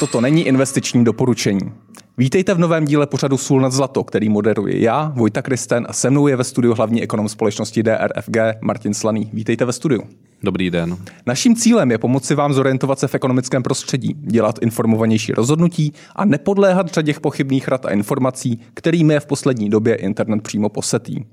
Toto není investiční doporučení. Vítejte v novém díle pořadu Sůl nad zlato, který moderuji já, Vojta Kristen a se mnou je ve studiu hlavní ekonom společnosti DRFG Martin Slaný. Vítejte ve studiu. Dobrý den. Naším cílem je pomoci vám zorientovat se v ekonomickém prostředí, dělat informovanější rozhodnutí a nepodléhat řadě pochybných rad a informací, kterými je v poslední době internet přímo posetý.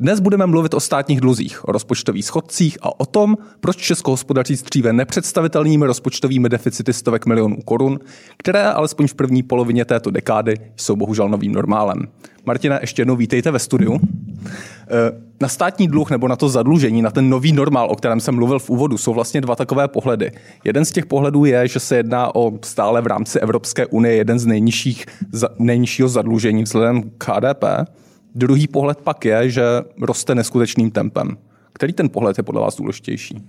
Dnes budeme mluvit o státních dluzích, o rozpočtových schodcích a o tom, proč Česko hospodaří s dříve nepředstavitelnými rozpočtovými deficity stovek milionů korun, které alespoň v první polovině této dekády jsou bohužel novým normálem. Martina, ještě jednou vítejte ve studiu. Eh, na státní dluh nebo na to zadlužení, na ten nový normál, o kterém jsem mluvil v úvodu, jsou vlastně dva takové pohledy. Jeden z těch pohledů je, že se jedná o stále v rámci Evropské unie jeden z nejnižších, nejnižšího zadlužení vzhledem k HDP. Druhý pohled pak je, že roste neskutečným tempem. Který ten pohled je podle vás důležitější?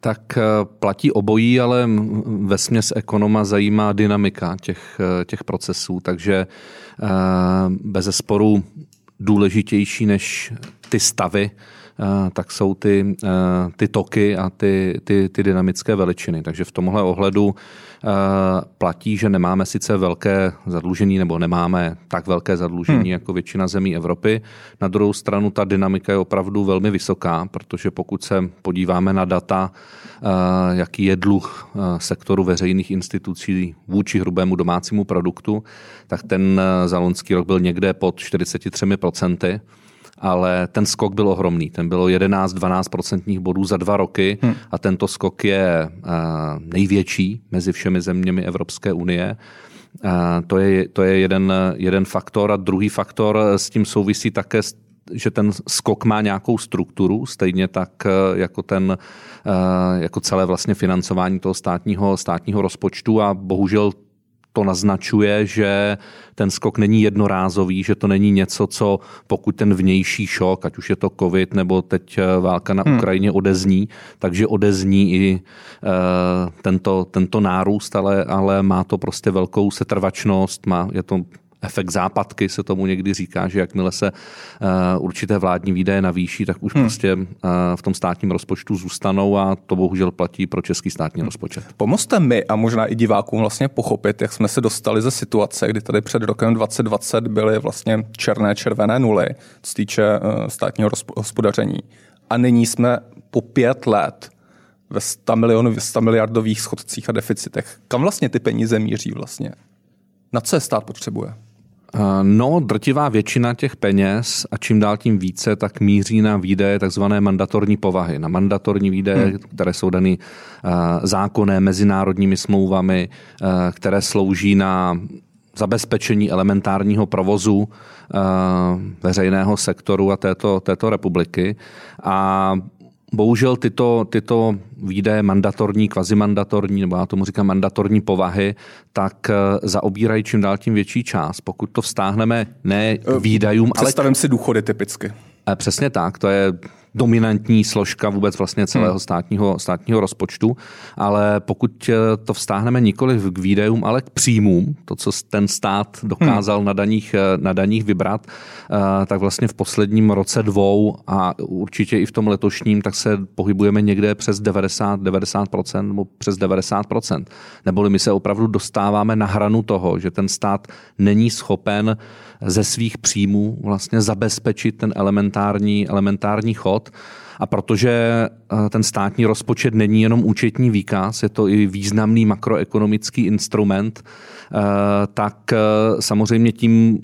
Tak eh, platí obojí, ale ve směs ekonoma zajímá dynamika těch, eh, těch procesů, takže eh, bez sporu důležitější než ty stavy, tak jsou ty, ty toky a ty, ty, ty dynamické veličiny. Takže v tomhle ohledu Eh, platí, že nemáme sice velké zadlužení nebo nemáme tak velké zadlužení hmm. jako většina zemí Evropy. Na druhou stranu ta dynamika je opravdu velmi vysoká, protože pokud se podíváme na data, eh, jaký je dluh eh, sektoru veřejných institucí vůči hrubému domácímu produktu, tak ten za loňský rok byl někde pod 43% ale ten skok byl ohromný. Ten bylo 11-12% bodů za dva roky hmm. a tento skok je eh, největší mezi všemi zeměmi Evropské unie. Eh, to je, to je jeden, jeden faktor a druhý faktor s tím souvisí také že ten skok má nějakou strukturu, stejně tak eh, jako ten, jako celé vlastně financování toho státního, státního rozpočtu a bohužel to naznačuje, že ten skok není jednorázový, že to není něco, co pokud ten vnější šok, ať už je to covid nebo teď eh, válka na hmm. Ukrajině odezní, takže odezní i uh, tento, tento nárůst, ale, ale má to prostě velkou setrvačnost, má, je to efekt západky se tomu někdy říká, že jakmile se uh, určité vládní výdaje navýší, tak už hmm. prostě uh, v tom státním rozpočtu zůstanou a to bohužel platí pro český státní hmm. rozpočet. Pomozte mi a možná i divákům vlastně pochopit, jak jsme se dostali ze situace, kdy tady před rokem 2020 byly vlastně černé, červené nuly, co týče uh, státního hospodaření. A nyní jsme po pět let ve 100 milionů, 100 miliardových schodcích a deficitech. Kam vlastně ty peníze míří vlastně? Na co je stát potřebuje? Eh, no, drtivá většina těch peněz a čím dál tím více, tak míří na výdaje takzvané mandatorní povahy. Na mandatorní výdaje, hmm. které jsou daný uh, zákonné mezinárodními smlouvami, uh, které slouží na zabezpečení elementárního provozu veřejného sektoru a této, této republiky. A Bohužel tyto, tyto výdaje mandatorní, kvazimandatorní, nebo já tomu říkám mandatorní povahy, tak eh, zaobírají čím dál tím větší čas. Pokud to vztáhneme ne k výdajům, ale... Představím si důchody typicky. Eh, přesně tak, to je dominantní složka vůbec vlastně celého hmm. státního, státního rozpočtu, ale pokud eh, to vztáhneme nikoli k výdajům, ale k příjmům, to, co ten stát dokázal hmm. na, daních, eh, na daních vybrat, eh, tak vlastně v posledním roce dvou a určitě i v tom letošním, tak se pohybujeme někde přes 90, 90% nebo přes 90%. Neboli my se opravdu dostáváme na hranu toho, že ten stát není schopen ze svých příjmů vlastně zabezpečit ten elementární, elementární chod. A protože eh, ten státní rozpočet není jenom účetní výkaz, je to i významný makroekonomický instrument, eh, tak eh, samozřejmě tím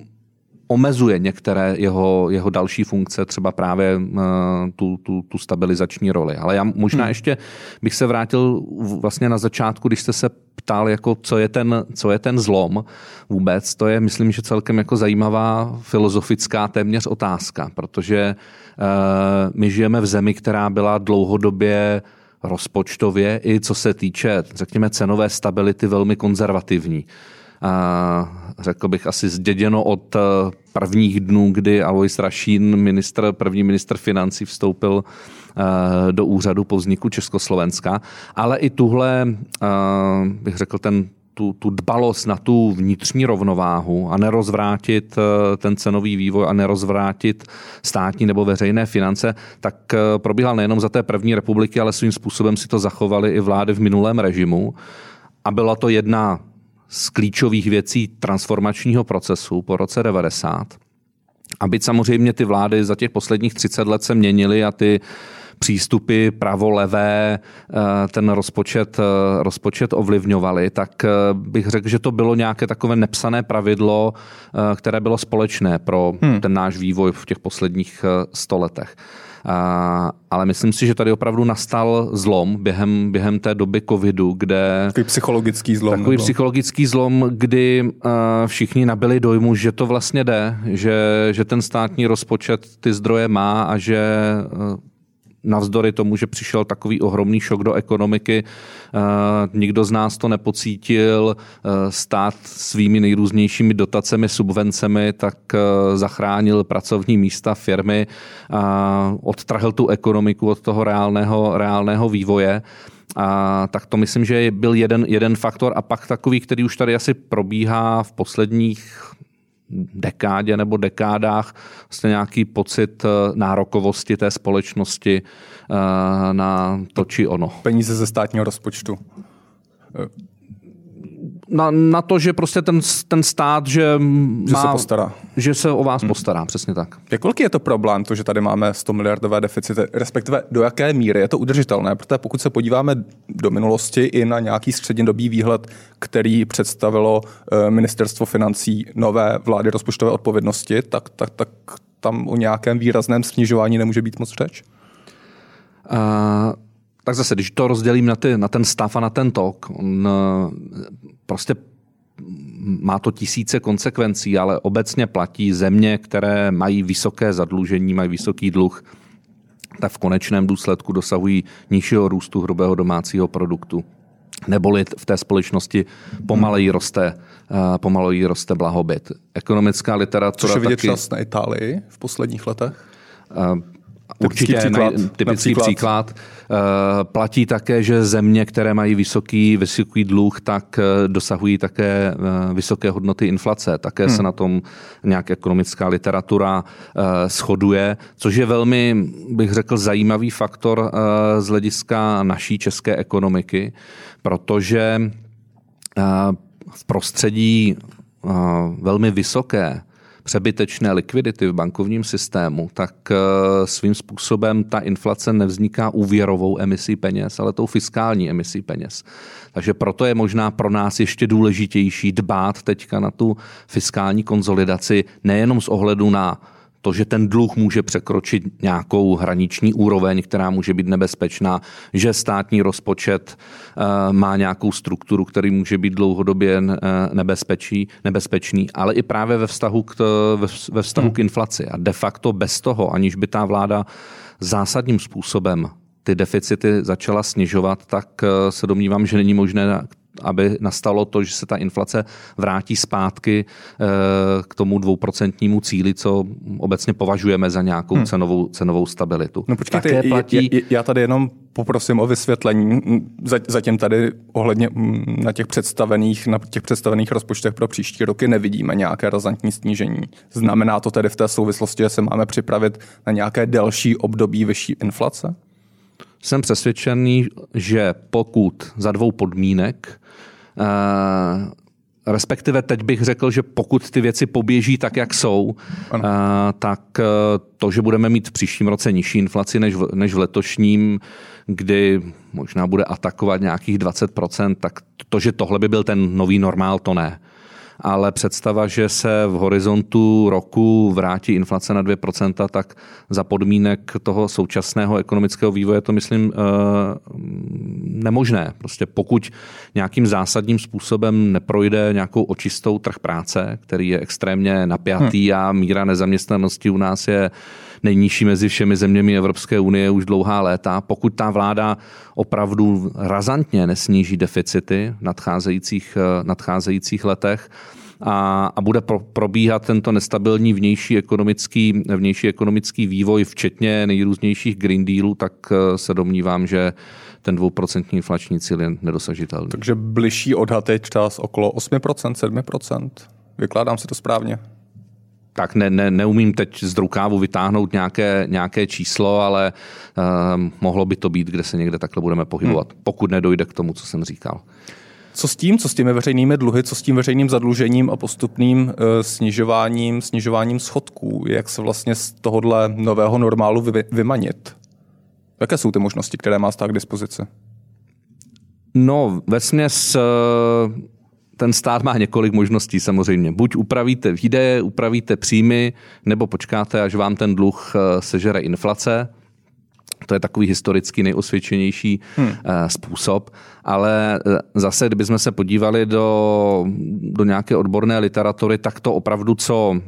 omezuje některé jeho, jeho další funkce, třeba právě uh, tu, tu, tu stabilizační roli. Ale já možná hmm. ještě bych se vrátil vlastně na začátku, když jste se ptal, jako co, je ten, co je ten zlom vůbec, to je, myslím, že celkem jako zajímavá filozofická téměř otázka, protože uh, my žijeme v zemi, která byla dlouhodobě rozpočtově i co se týče, řekněme, cenové stability velmi konzervativní řekl bych asi zděděno od eh, prvních dnů, kdy Alois Rašín, ministr, první ministr financí, vstoupil eh, do úřadu po vzniku Československa. Ale i tuhle, eh, bych řekl, ten tu, tu dbalost na tu vnitřní rovnováhu a nerozvrátit ten cenový vývoj a nerozvrátit státní nebo veřejné finance, tak probíhal nejenom za té první republiky, ale svým způsobem si to zachovali i vlády v minulém režimu. a byla to jedna z klíčových věcí transformačního procesu po roce 90. A byť samozřejmě ty vlády za těch posledních 30 let se měnily a ty přístupy pravo-levé eh, ten rozpočet, eh, rozpočet ovlivňovaly, tak eh, bych řekl, že to bylo nějaké takové nepsané pravidlo, které bylo společné pro hmm. ten náš vývoj v těch posledních stoletech. A, ale myslím si, že tady opravdu nastal zlom během, během té doby covidu, kde... Takový psychologický zlom. Takový nebo? psychologický zlom, kdy uh, všichni nabili dojmu, že to vlastně jde, že, že ten státní rozpočet ty zdroje má a že uh, navzdory tomu, že přišel takový ohromný šok do ekonomiky, eh, nikdo z nás to nepocítil, eh, stát svými nejrůznějšími dotacemi, subvencemi, tak eh, zachránil pracovní místa firmy, odtrhl tu ekonomiku od toho reálného, reálného vývoje. A tak to myslím, že byl jeden, jeden faktor a pak takový, který už tady asi probíhá v posledních dekádě nebo dekádách vlastně nějaký pocit eh, nárokovosti té společnosti eh, na to či ono. Peníze ze státního rozpočtu na, na to, že prostě ten, ten stát, že, že má, se postará. Že se o vás hmm. postará, přesně tak. Jak velký je to problém, to, že tady máme 100 miliardové deficity, respektive do jaké míry je to udržitelné? Protože pokud se podíváme do minulosti i na nějaký střednědobý výhled, který představilo eh, ministerstvo financí nové vlády rozpočtové odpovědnosti, tak, tak, tak tam o nějakém výrazném snižování nemůže být moc řeč? Uh, tak zase, když to rozdělím na, ty, na ten stav a na ten tok, on prostě má to tisíce konsekvencí, ale obecně platí země, které mají vysoké zadlužení, mají vysoký dluh, tak v konečném důsledku dosahují nižšího růstu hrubého domácího produktu. Neboli v té společnosti pomaleji roste, uh, pomaleji roste blahobyt. Ekonomická literatura Což je vidět taky... na Itálii v posledních letech? Určitě příklad, typický například. příklad. Eh, platí také, že země, které mají vysoký, vysoký dluh, tak eh, dosahují také eh, vysoké hodnoty inflace. Také hmm. se na tom nějak ekonomická literatura shoduje, což je velmi, bych řekl, zajímavý faktor z hlediska naší české ekonomiky, protože v prostředí velmi vysoké přebytečné likvidity v bankovním systému, tak eh, svým způsobem ta inflace nevzniká úvěrovou emisí peněz, ale tou fiskální emisí peněz. Takže proto je možná pro nás ještě důležitější dbát teďka na tu fiskální konzolidaci, nejenom z ohledu na to, že ten dluh může překročit nějakou hraniční úroveň, která může být nebezpečná, že státní rozpočet eh, má nějakou strukturu, který může být dlouhodobě eh, nebezpečí, nebezpečný, ale i právě ve vztahu, k, ve vztahu hmm. k inflaci. A de facto bez toho, aniž by ta vláda zásadním způsobem ty deficity začala snižovat, tak eh, se domnívám, že není možné aby nastalo to, že se ta inflace vrátí zpátky eh, k tomu dvouprocentnímu cíli, co obecně považujeme za nějakou hmm. cenovou, cenovou stabilitu. No počkejte, Také platí... já tady jenom poprosím o vysvětlení. Zatím tady ohledně na těch představených, na těch představených rozpočtech pro příští roky nevidíme nějaké razantní snížení. Znamená to tedy v té souvislosti, že se máme připravit na nějaké delší období vyšší inflace? Jsem přesvědčený, že pokud za dvou podmínek Uh, respektive teď bych řekl, že pokud ty věci poběží tak, jak jsou, uh, tak uh, to, že budeme mít v příštím roce nižší inflaci než v, než v letošním, kdy možná bude atakovat nějakých 20%, tak to, že tohle by byl ten nový normál, to ne ale představa, že se v horizontu roku vrátí inflace na 2%, tak za podmínek toho současného ekonomického vývoje to myslím eh, nemožné. Prostě pokud nějakým zásadním způsobem neprojde nějakou očistou trh práce, který je extrémně napjatý hmm. a míra nezaměstnanosti u nás je nejnižší mezi všemi zeměmi Evropské unie už dlouhá léta. Pokud ta vláda opravdu razantně nesníží deficity v nadcházejících, eh, nadcházejících letech, a, a bude pro, probíhat tento nestabilní vnější ekonomický, vnější ekonomický vývoj, včetně nejrůznějších Green Dealů, tak eh, se domnívám, že ten dvouprocentní inflační cíl je nedosažitelný. Takže bližší odhad je čas okolo 8%, 7%. Vykládám si to správně tak ne, ne, neumím teď z rukávu vytáhnout nějaké, nějaké číslo, ale uh, mohlo by to být, kde se někde takhle budeme pohybovat, hmm. pokud nedojde k tomu, co jsem říkal. Co s tím, co s těmi veřejnými dluhy, co s tím veřejným zadlužením a postupným uh, snižováním, snižováním schodků? Jak se vlastně z tohohle nového normálu vy, vymanit? Jaké jsou ty možnosti, které má stát k dispozici? No, ve směs ten stát má několik možností samozřejmě. Buď upravíte výdaje, upravíte příjmy, nebo počkáte, až vám ten dluh eh, sežere inflace. To je takový historicky nejosvědčenější hmm. způsob. Ale eh, zase, kdybychom se podívali do, do nějaké odborné literatury, tak to opravdu, co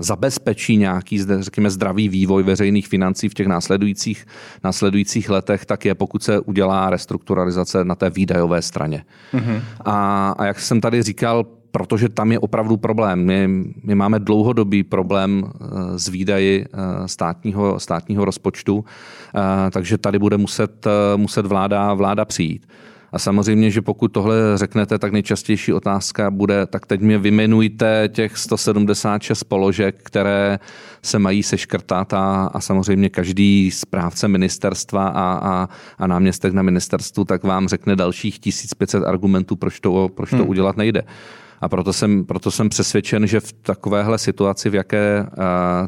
zabezpečí nějaký, řekněme, zdravý vývoj veřejných financí v těch následujících, následujících letech, tak je, pokud se udělá restrukturalizace na té výdajové straně. Mm-hmm. A, a jak jsem tady říkal, protože tam je opravdu problém. My, my máme dlouhodobý problém eh, s výdaji eh, státního, státního rozpočtu, eh, takže tady bude muset, muset vláda, vláda přijít. A samozřejmě, že pokud tohle řeknete, tak nejčastější otázka bude, tak teď mě vymenujte těch 176 položek, které se mají seškrtat a, a samozřejmě každý správce ministerstva a, a, a náměstek na ministerstvu tak vám řekne dalších 1500 argumentů, proč to, proč to hmm. udělat nejde. A proto jsem, proto jsem přesvědčen, že v takovéhle situaci, v jaké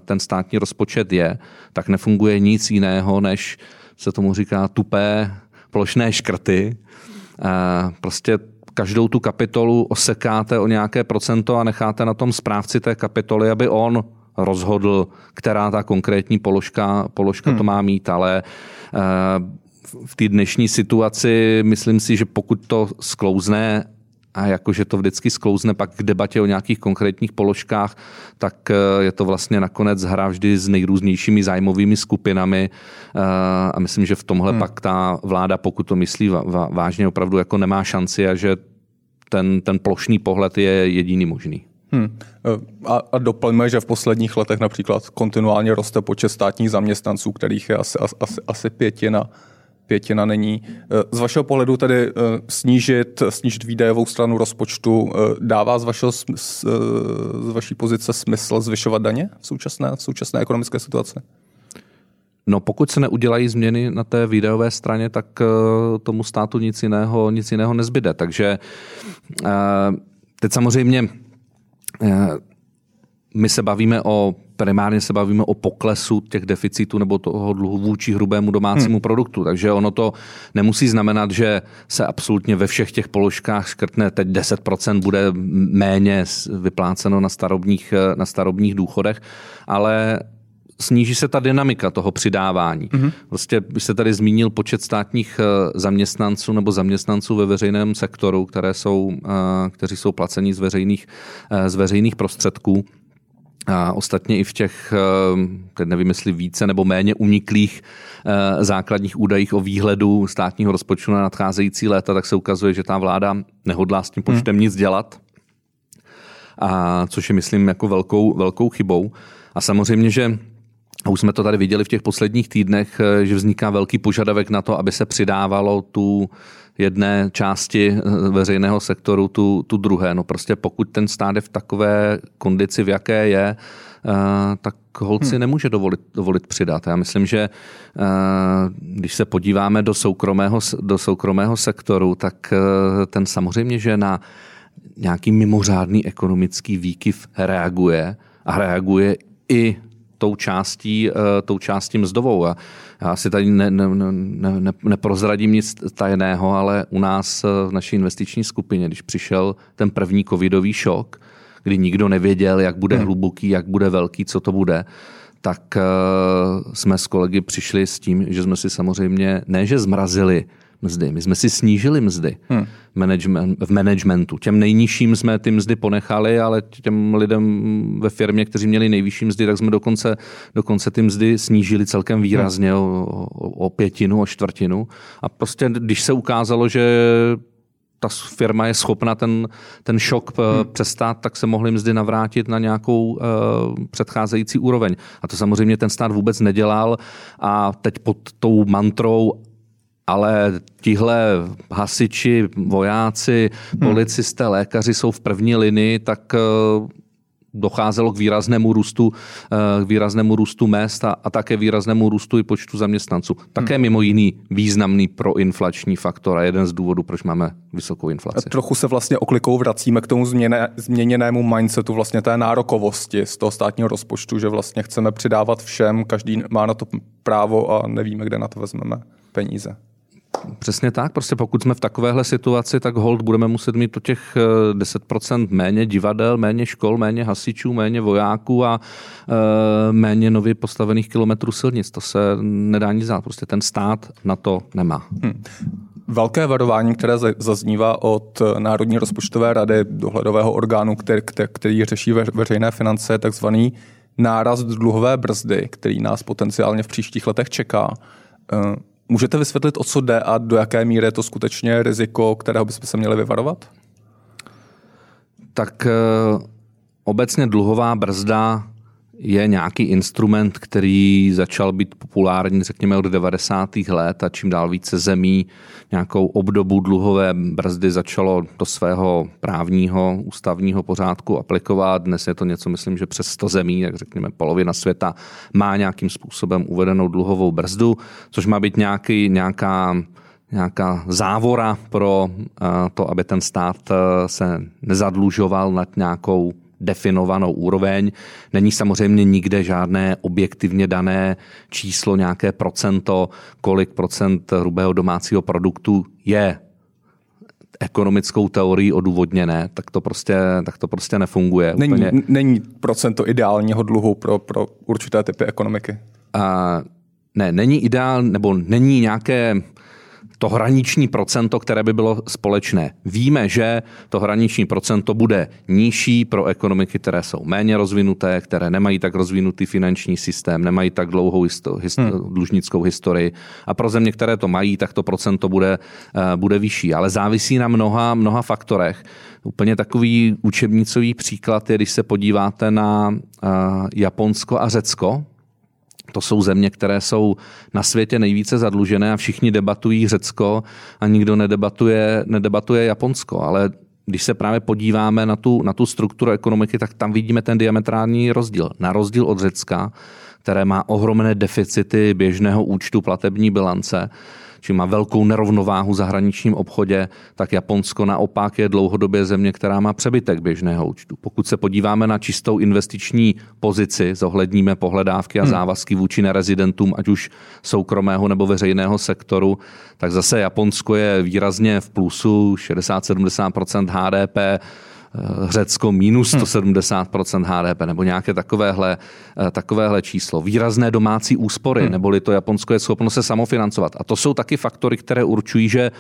ten státní rozpočet je, tak nefunguje nic jiného, než se tomu říká tupé plošné škrty, prostě každou tu kapitolu osekáte o nějaké procento a necháte na tom správci té kapitoly, aby on rozhodl, která ta konkrétní položka, položka hmm. to má mít, ale eh, v té dnešní situaci myslím si, že pokud to sklouzne a jakože to vždycky sklouzne pak k debatě o nějakých konkrétních položkách, tak eh, je to vlastně nakonec hra vždy s nejrůznějšími zájmovými skupinami eh, a myslím, že v tomhle hmm. pak ta vláda, pokud to myslí vážně, opravdu jako nemá šanci a že ten, ten plošný pohled je jediný možný. Hmm. A, a doplňme, že v posledních letech například kontinuálně roste počet státních zaměstnanců, kterých je asi, asi, asi pětina pětina není. Eh, z vašeho pohledu tedy eh, snížit, snížit výdajovou stranu rozpočtu eh, dává z, vašeho, z vaší pozice smysl zvyšovat daně v současné, v současné ekonomické situaci? No pokud se neudělají změny na té výdajové straně, tak tomu státu nic jiného, nic jiného nezbyde. Takže teď samozřejmě my se bavíme o primárně se bavíme o poklesu těch deficitů nebo toho dluhu vůči hrubému domácímu hmm. produktu. Takže ono to nemusí znamenat, že se absolutně ve všech těch položkách škrtne teď 10% bude méně vypláceno na starobních, na starobních důchodech, ale sníží se ta dynamika toho přidávání. Mm-hmm. Prostě, když se tady zmínil počet státních eh, zaměstnanců nebo zaměstnanců ve veřejném sektoru, které jsou, eh, kteří jsou placeni z veřejných, eh, z veřejných prostředků, a ostatně i v těch, eh, teď nevím, jestli více nebo méně uniklých eh, základních údajích o výhledu státního rozpočtu na nadcházející léta, tak se ukazuje, že ta vláda nehodlá s tím počtem hmm. nic dělat, a což je, myslím, jako velkou, velkou chybou. A samozřejmě, že a už jsme to tady viděli v těch posledních týdnech, eh, že vzniká velký požadavek na to, aby se přidávalo tu jedné části eh, veřejného sektoru tu, tu druhé. No prostě pokud ten stát je v takové kondici, v jaké je, eh, tak holci hmm. nemůže dovolit, dovolit přidat. Já myslím, že když se podíváme do soukromého, do soukromého sektoru, tak ten samozřejmě, že na nějaký mimořádný ekonomický výkyv reaguje a reaguje i tou částí, eh, tou částí mzdovou. A já si tady ne, ne, ne, ne, neprozradím nic tajného, ale u nás eh, v naší investiční skupině, když přišel ten první covidový šok, kdy nikdo nevěděl, jak bude hmm. hluboký, jak bude velký, co to bude, tak uh, jsme s kolegy přišli s tím, že jsme si samozřejmě, ne že zmrazili mzdy. My jsme si snížili mzdy hmm. management, v managementu. Těm nejnižším jsme ty mzdy ponechali, ale těm lidem ve firmě, kteří měli nejvyšší mzdy, tak jsme dokonce, dokonce ty mzdy snížili celkem výrazně hmm. o, o, pětinu, o čtvrtinu. A prostě když se ukázalo, že ta firma je schopna ten, ten šok eh, hmm. přestát, tak se mohly mzdy navrátit na nějakou uh, předcházející úroveň. A to samozřejmě ten stát vůbec nedělal a teď pod tou mantrou ale tihle hasiči, vojáci, hmm. policisté, lékaři jsou v první linii, tak eh, docházelo k výraznému růstu, eh, k výraznému růstu mest a, a také výraznému růstu i počtu zaměstnanců. Také hmm. mimo jiný významný proinflační faktor a jeden z důvodů, proč máme vysokou inflaci. A trochu se vlastně oklikou vracíme k tomu změně, změněnému mindsetu vlastně té nárokovosti z toho státního rozpočtu, že vlastně chceme přidávat všem, každý má na to právo a nevíme, kde na to vezmeme peníze. Přesně tak, prostě pokud jsme v takovéhle situaci, tak hold budeme muset mít o těch 10% eh, méně divadel, méně škol, méně hasičů, méně vojáků a e, méně nově postavených kilometrů silnic. To se nedá nic dát, prostě ten stát na to nemá. Hmm. Velké varování, které zaznívá od Národní rozpočtové rady, dohledového orgánu, který, který řeší veřejné finance, takzvaný náraz dluhové brzdy, který nás potenciálně v příštích letech čeká. Můžete vysvětlit, o co jde a do jaké míry je to skutečně riziko, kterého bychom se měli vyvarovat? Tak eh, obecně dluhová brzda je nějaký instrument, který začal být populární, řekněme, od 90. let a čím dál více zemí nějakou obdobu dluhové brzdy začalo do svého právního, ústavního pořádku aplikovat. Dnes je to něco, myslím, že přes 100 zemí, jak řekněme polovina světa, má nějakým způsobem uvedenou dluhovou brzdu, což má být nějaký, nějaká nějaká závora pro eh, to, aby ten stát eh, se nezadlužoval nad nějakou definovanou úroveň. Není samozřejmě nikde žádné objektivně dané číslo, nějaké procento, kolik procent hrubého domácího produktu je ekonomickou teorií odůvodněné, tak to prostě, tak to prostě nefunguje. Není, úplně. není procento ideálního dluhu pro, pro určité typy ekonomiky? A, ne, není ideál, nebo není nějaké to hraniční procento, které by bylo společné. Víme, že to hraniční procento bude nižší pro ekonomiky, které jsou méně rozvinuté, které nemají tak rozvinutý finanční systém, nemají tak dlouhou histo- hist- hmm. dlužnickou historii. A pro země, které to mají, tak to procento bude, uh, bude vyšší. Ale závisí na mnoha, mnoha faktorech. Úplně takový učebnicový příklad je, když se podíváte na uh, Japonsko a Řecko, to jsou země, které jsou na světě nejvíce zadlužené a všichni debatují Řecko a nikdo nedebatuje, nedebatuje Japonsko. Ale když se právě podíváme na tu, na tu strukturu ekonomiky, tak tam vidíme ten diametrální rozdíl. Na rozdíl od Řecka, které má ohromné deficity běžného účtu platební bilance, či má velkou nerovnováhu v zahraničním obchodě, tak Japonsko naopak je dlouhodobě země, která má přebytek běžného účtu. Pokud se podíváme na čistou investiční pozici, zohledníme pohledávky a hmm. závazky vůči nerezidentům, ať už soukromého nebo veřejného sektoru, tak zase Japonsko je výrazně v plusu 60-70 HDP, Řecko minus 170% hm. HDP nebo nějaké takovéhle, eh, takovéhle číslo. Výrazné domácí úspory, hmm. neboli to Japonsko je schopno se samofinancovat. A to jsou taky faktory, které určují, že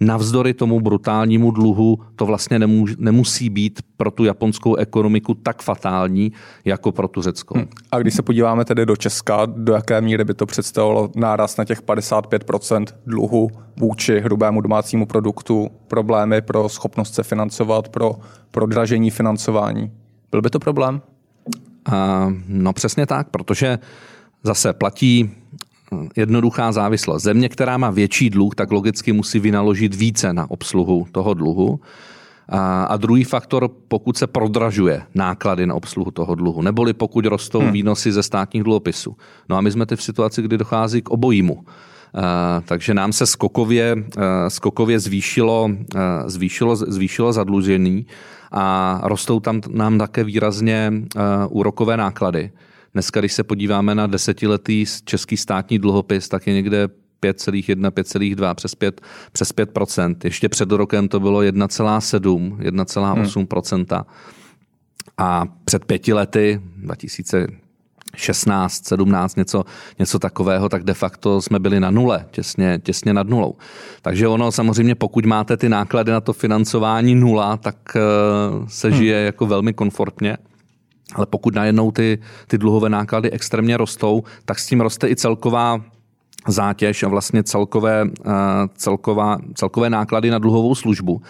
navzdory tomu brutálnímu dluhu to vlastně nemusí být pro tu japonskou ekonomiku tak fatální, jako pro tu řeckou. Hmm. A když se podíváme tedy do Česka, do jaké míry by to představovalo náraz na těch 55% dluhu vůči hrubému domácímu produktu, problémy pro schopnost se financovat, pro prodražení financování. Byl by to problém? Uh, no přesně tak, protože zase platí jednoduchá závislost. Země, která má větší dluh, tak logicky musí vynaložit více na obsluhu toho dluhu. A, a druhý faktor, pokud se prodražuje náklady na obsluhu toho dluhu, neboli pokud rostou hmm. výnosy ze státních dluhopisů. No a my jsme teď v situaci, kdy dochází k obojímu. Uh, takže nám se skokově, uh, skokově zvýšilo, uh, zvýšilo, zvýšilo zadlužení a rostou tam nám také výrazně úrokové náklady. Dneska, když se podíváme na desetiletý český státní dluhopis, tak je někde 5,1, 5,2, přes 5, přes 5 Ještě před rokem to bylo 1,7, 1,8 hmm. A před pěti lety, 2016, 17, něco, něco takového, tak de facto jsme byli na nule, těsně, těsně nad nulou. Takže ono samozřejmě, pokud máte ty náklady na to financování nula, tak uh, se hmm. žije hmm. jako velmi komfortně. Ale pokud najednou ty, ty dluhové náklady extrémně rostou, tak s tím roste i celková zátěž a vlastně celkové, eh, celková, celkové náklady na dluhovou službu.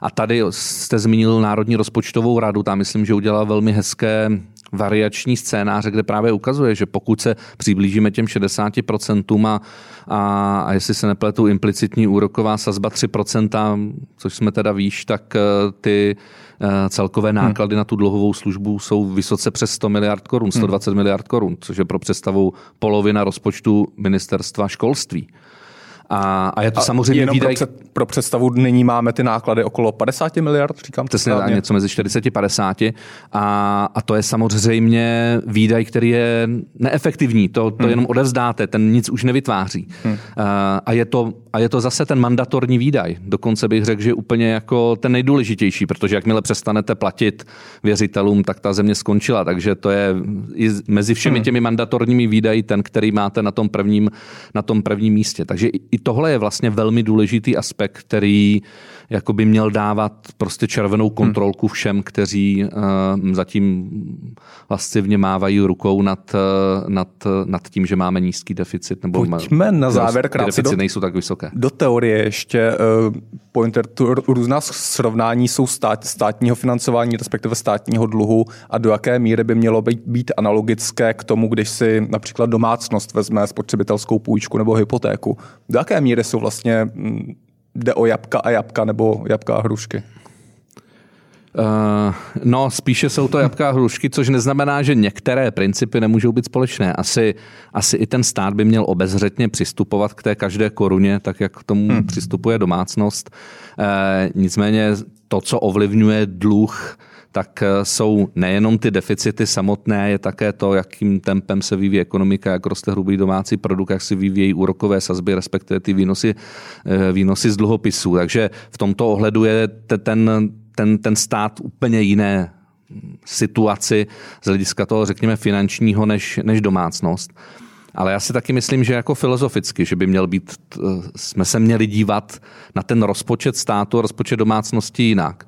A tady jste zmínil Národní rozpočtovou radu, tam myslím, že udělala velmi hezké variační scénáře, kde právě ukazuje, že pokud se přiblížíme těm 60% a, a, a jestli se nepletu implicitní úroková sazba 3%, což jsme teda výš, tak eh, ty celkové hmm. náklady hmm. na tu dluhovou službu jsou vysoce přes 100 miliard korun, 120 hmm. miliard korun, což je pro představu polovina rozpočtu ministerstva školství. A, a je to a samozřejmě jenom výdaj... pro, před, pro představu nyní máme ty náklady okolo 50 miliard, říkám to Přesně, něco mezi 40 a 50. A, a to je samozřejmě výdaj, který je neefektivní. To, to hmm. jenom odevzdáte, ten nic už nevytváří. Hmm. A, a, je to, a je to zase ten mandatorní výdaj. Dokonce bych řekl, že úplně jako ten nejdůležitější, protože jakmile přestanete platit věřitelům, tak ta země skončila. Takže to je i mezi všemi hmm. těmi mandatorními výdaji ten, který máte na tom prvním, na tom prvním místě. Takže i tohle je vlastně velmi důležitý aspekt, který jako by měl dávat prostě červenou hmm. kontrolku všem, kteří uh, zatím vlastně mávají rukou nad, uh, nad, nad tím, že máme nízký deficit. Nebo Pojďme na závěr krátce do, nejsou tak vysoké. Do teorie ještě uh, pointer, tu, různá srovnání jsou stát, státního financování, respektive státního dluhu a do jaké míry by mělo být, být analogické k tomu, když si například domácnost vezme spotřebitelskou půjčku nebo hypotéku. Do jaké míry jsou vlastně mm, jde o jabka a jabka nebo jabka a hrušky? Uh, no, spíše jsou to jabka a hrušky, což neznamená, že některé principy nemůžou být společné. Asi, asi i ten stát by měl obezřetně přistupovat k té každé koruně, tak jak k tomu hmm. přistupuje domácnost. Uh, nicméně to, co ovlivňuje dluh, tak eh, jsou nejenom ty deficity samotné, je také to, jakým tempem se vyvíjí ekonomika, jak roste hrubý domácí produkt, jak se vyvíjejí úrokové sazby, respektive ty výnosy, eh, výnosy z dluhopisů. Takže v tomto ohledu je ten, ten, ten stát úplně jiné situaci z hlediska toho, řekněme, finančního než, než domácnost. Ale já si taky myslím, že jako filozoficky, že by měl být, jsme se měli dívat na ten rozpočet státu, rozpočet domácnosti jinak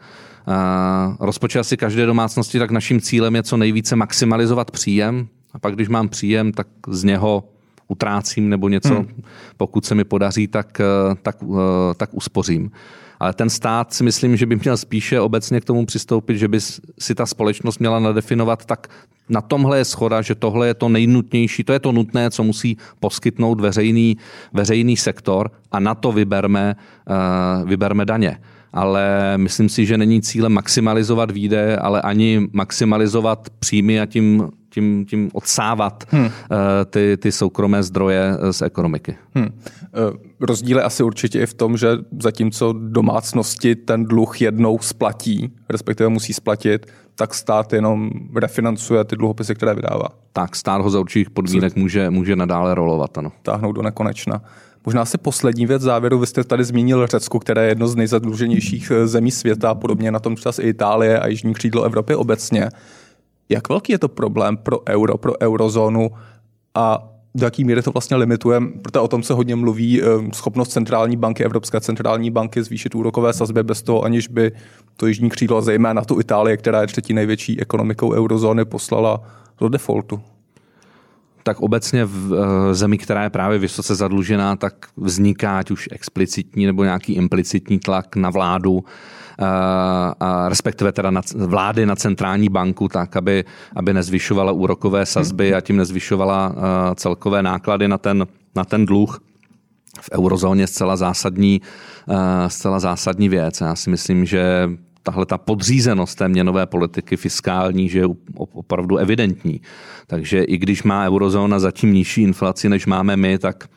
rozpočet asi každé domácnosti, tak naším cílem je co nejvíce maximalizovat příjem. A pak, když mám příjem, tak z něho utrácím nebo něco, hmm. pokud se mi podaří, tak, eh, tak, eh, tak uspořím. Ale ten stát si myslím, že by měl spíše obecně k tomu přistoupit, že by si ta společnost měla nadefinovat tak, na tomhle je schoda, že tohle je to nejnutnější, to je to nutné, co musí poskytnout veřejný, veřejný sektor a na to vyberme, uh, vyberme daně ale myslím si, že není cílem maximalizovat výdaje, ale ani maximalizovat příjmy a tím tím, tím odsávat hmm. ty, ty soukromé zdroje z ekonomiky. Hmm. Rozdíl je asi určitě i v tom, že zatímco domácnosti ten dluh jednou splatí, respektive musí splatit, tak stát jenom refinancuje ty dluhopisy, které vydává. Tak, stát ho za určitých podmínek může, může nadále rolovat, ano. Táhnout do nekonečna. Možná si poslední věc závěru, vy jste tady zmínil Řecko, které je jedno z nejzadluženějších eh, zemí světa, podobně na tom čas i Itálie a jižní křídlo Evropy obecně. Jak velký je to problém pro euro, pro eurozónu? A do jaký míry to vlastně limituje, protože o tom se hodně mluví, eh, schopnost centrální banky, Evropské centrální banky zvýšit úrokové sazby bez toho, aniž by to jižní křídlo, zejména tu Itálie, která je třetí největší ekonomikou eurozóny, poslala do defaultu tak obecně v eh, zemi, která je právě vysoce zadlužená, tak vzniká ať už explicitní nebo nějaký implicitní tlak na vládu, eh, a respektive teda na vlády na centrální banku, tak aby, aby nezvyšovala úrokové sazby a tím nezvyšovala eh, celkové náklady na ten, na ten dluh. V eurozóně zcela zásadní, zcela zásadní věc. Já si myslím, že tahle ta podřízenost té měnové politiky fiskální, že je opravdu evidentní. Takže i když má eurozóna zatím nižší inflaci, než máme my, tak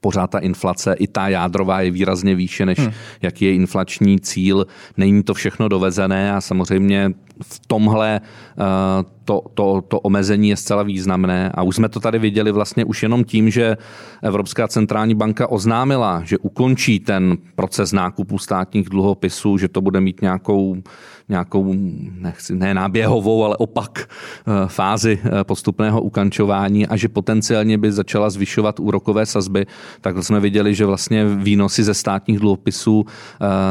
pořád ta inflace, i ta jádrová je výrazně výše, než hmm. jaký je inflační cíl. Není to všechno dovezené a samozřejmě v tomhle eh, to, to, to omezení je zcela významné. A už jsme to tady viděli vlastně už jenom tím, že Evropská centrální banka oznámila, že ukončí ten proces nákupu státních dluhopisů, že to bude mít nějakou, nějakou nechci, ne náběhovou, ale opak eh, fázi eh, postupného ukončování a že potenciálně by začala zvyšovat úrokové sazby, tak jsme viděli, že vlastně výnosy ze státních dluhopisů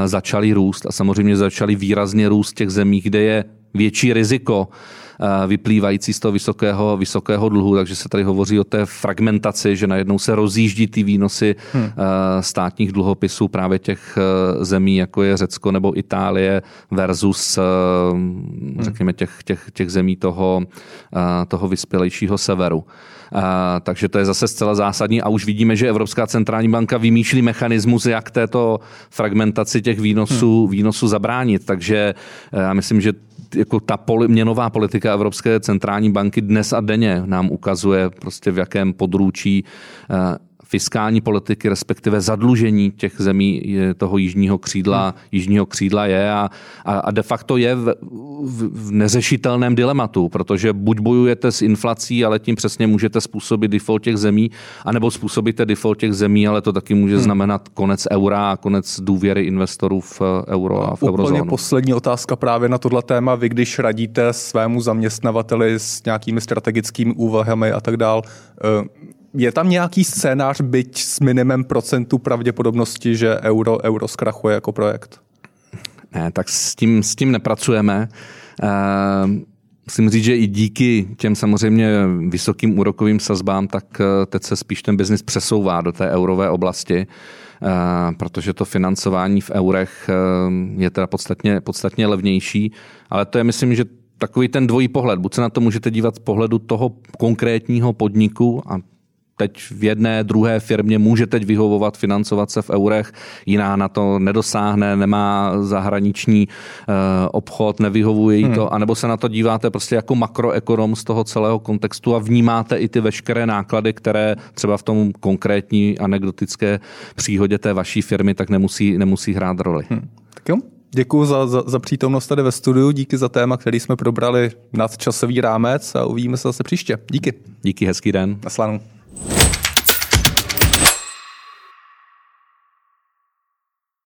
začaly růst a samozřejmě začaly výrazně růst v těch zemích, kde je větší riziko vyplývající z toho vysokého, vysokého dluhu, takže se tady hovoří o té fragmentaci, že najednou se rozjíždí ty výnosy hmm. státních dluhopisů právě těch zemí, jako je Řecko nebo Itálie versus, hmm. řekněme, těch, těch, těch zemí toho, toho vyspělejšího severu. A, takže to je zase zcela zásadní a už vidíme, že Evropská centrální banka vymýšlí mechanismus, jak této fragmentaci těch výnosů, hmm. výnosů zabránit. Takže eh, já myslím, že jako ta poli, měnová politika Evropské centrální banky dnes a denně nám ukazuje prostě v jakém područí eh, fiskální politiky, respektive zadlužení těch zemí toho jižního křídla, hmm. jižního křídla je a, a de facto je v, v, v neřešitelném dilematu, protože buď bojujete s inflací, ale tím přesně můžete způsobit default těch zemí, anebo způsobíte default těch zemí, ale to taky může hmm. znamenat konec eura a konec důvěry investorů v euro a v Úplně eurozónu. poslední otázka právě na tohle téma. Vy, když radíte svému zaměstnavateli s nějakými strategickými úvahami a tak dál, eh, je tam nějaký scénář, byť s minimem procentu pravděpodobnosti, že euro, euro zkrachuje jako projekt? Ne, tak s tím, s tím nepracujeme. Uh, musím říct, že i díky těm samozřejmě vysokým úrokovým sazbám, tak eh, teď se spíš ten biznis přesouvá do té eurové oblasti, uh, protože to financování v eurech je teda podstatně, podstatně levnější, ale to je myslím, že takový ten dvojí pohled. Buď se na to můžete dívat z pohledu toho konkrétního podniku a teď v jedné, druhé firmě může teď vyhovovat, financovat se v eurech, jiná na to nedosáhne, nemá zahraniční uh, obchod, nevyhovuje jí hmm. to, anebo se na to díváte prostě jako makroekonom z toho celého kontextu a vnímáte i ty veškeré náklady, které třeba v tom konkrétní anekdotické příhodě té vaší firmy tak nemusí, nemusí hrát roli. Hmm. Tak jo. Děkuji za, za, za přítomnost tady ve studiu, díky za téma, který jsme probrali nad časový rámec a uvidíme se zase příště. Díky. Díky, hezký den. Naslanou.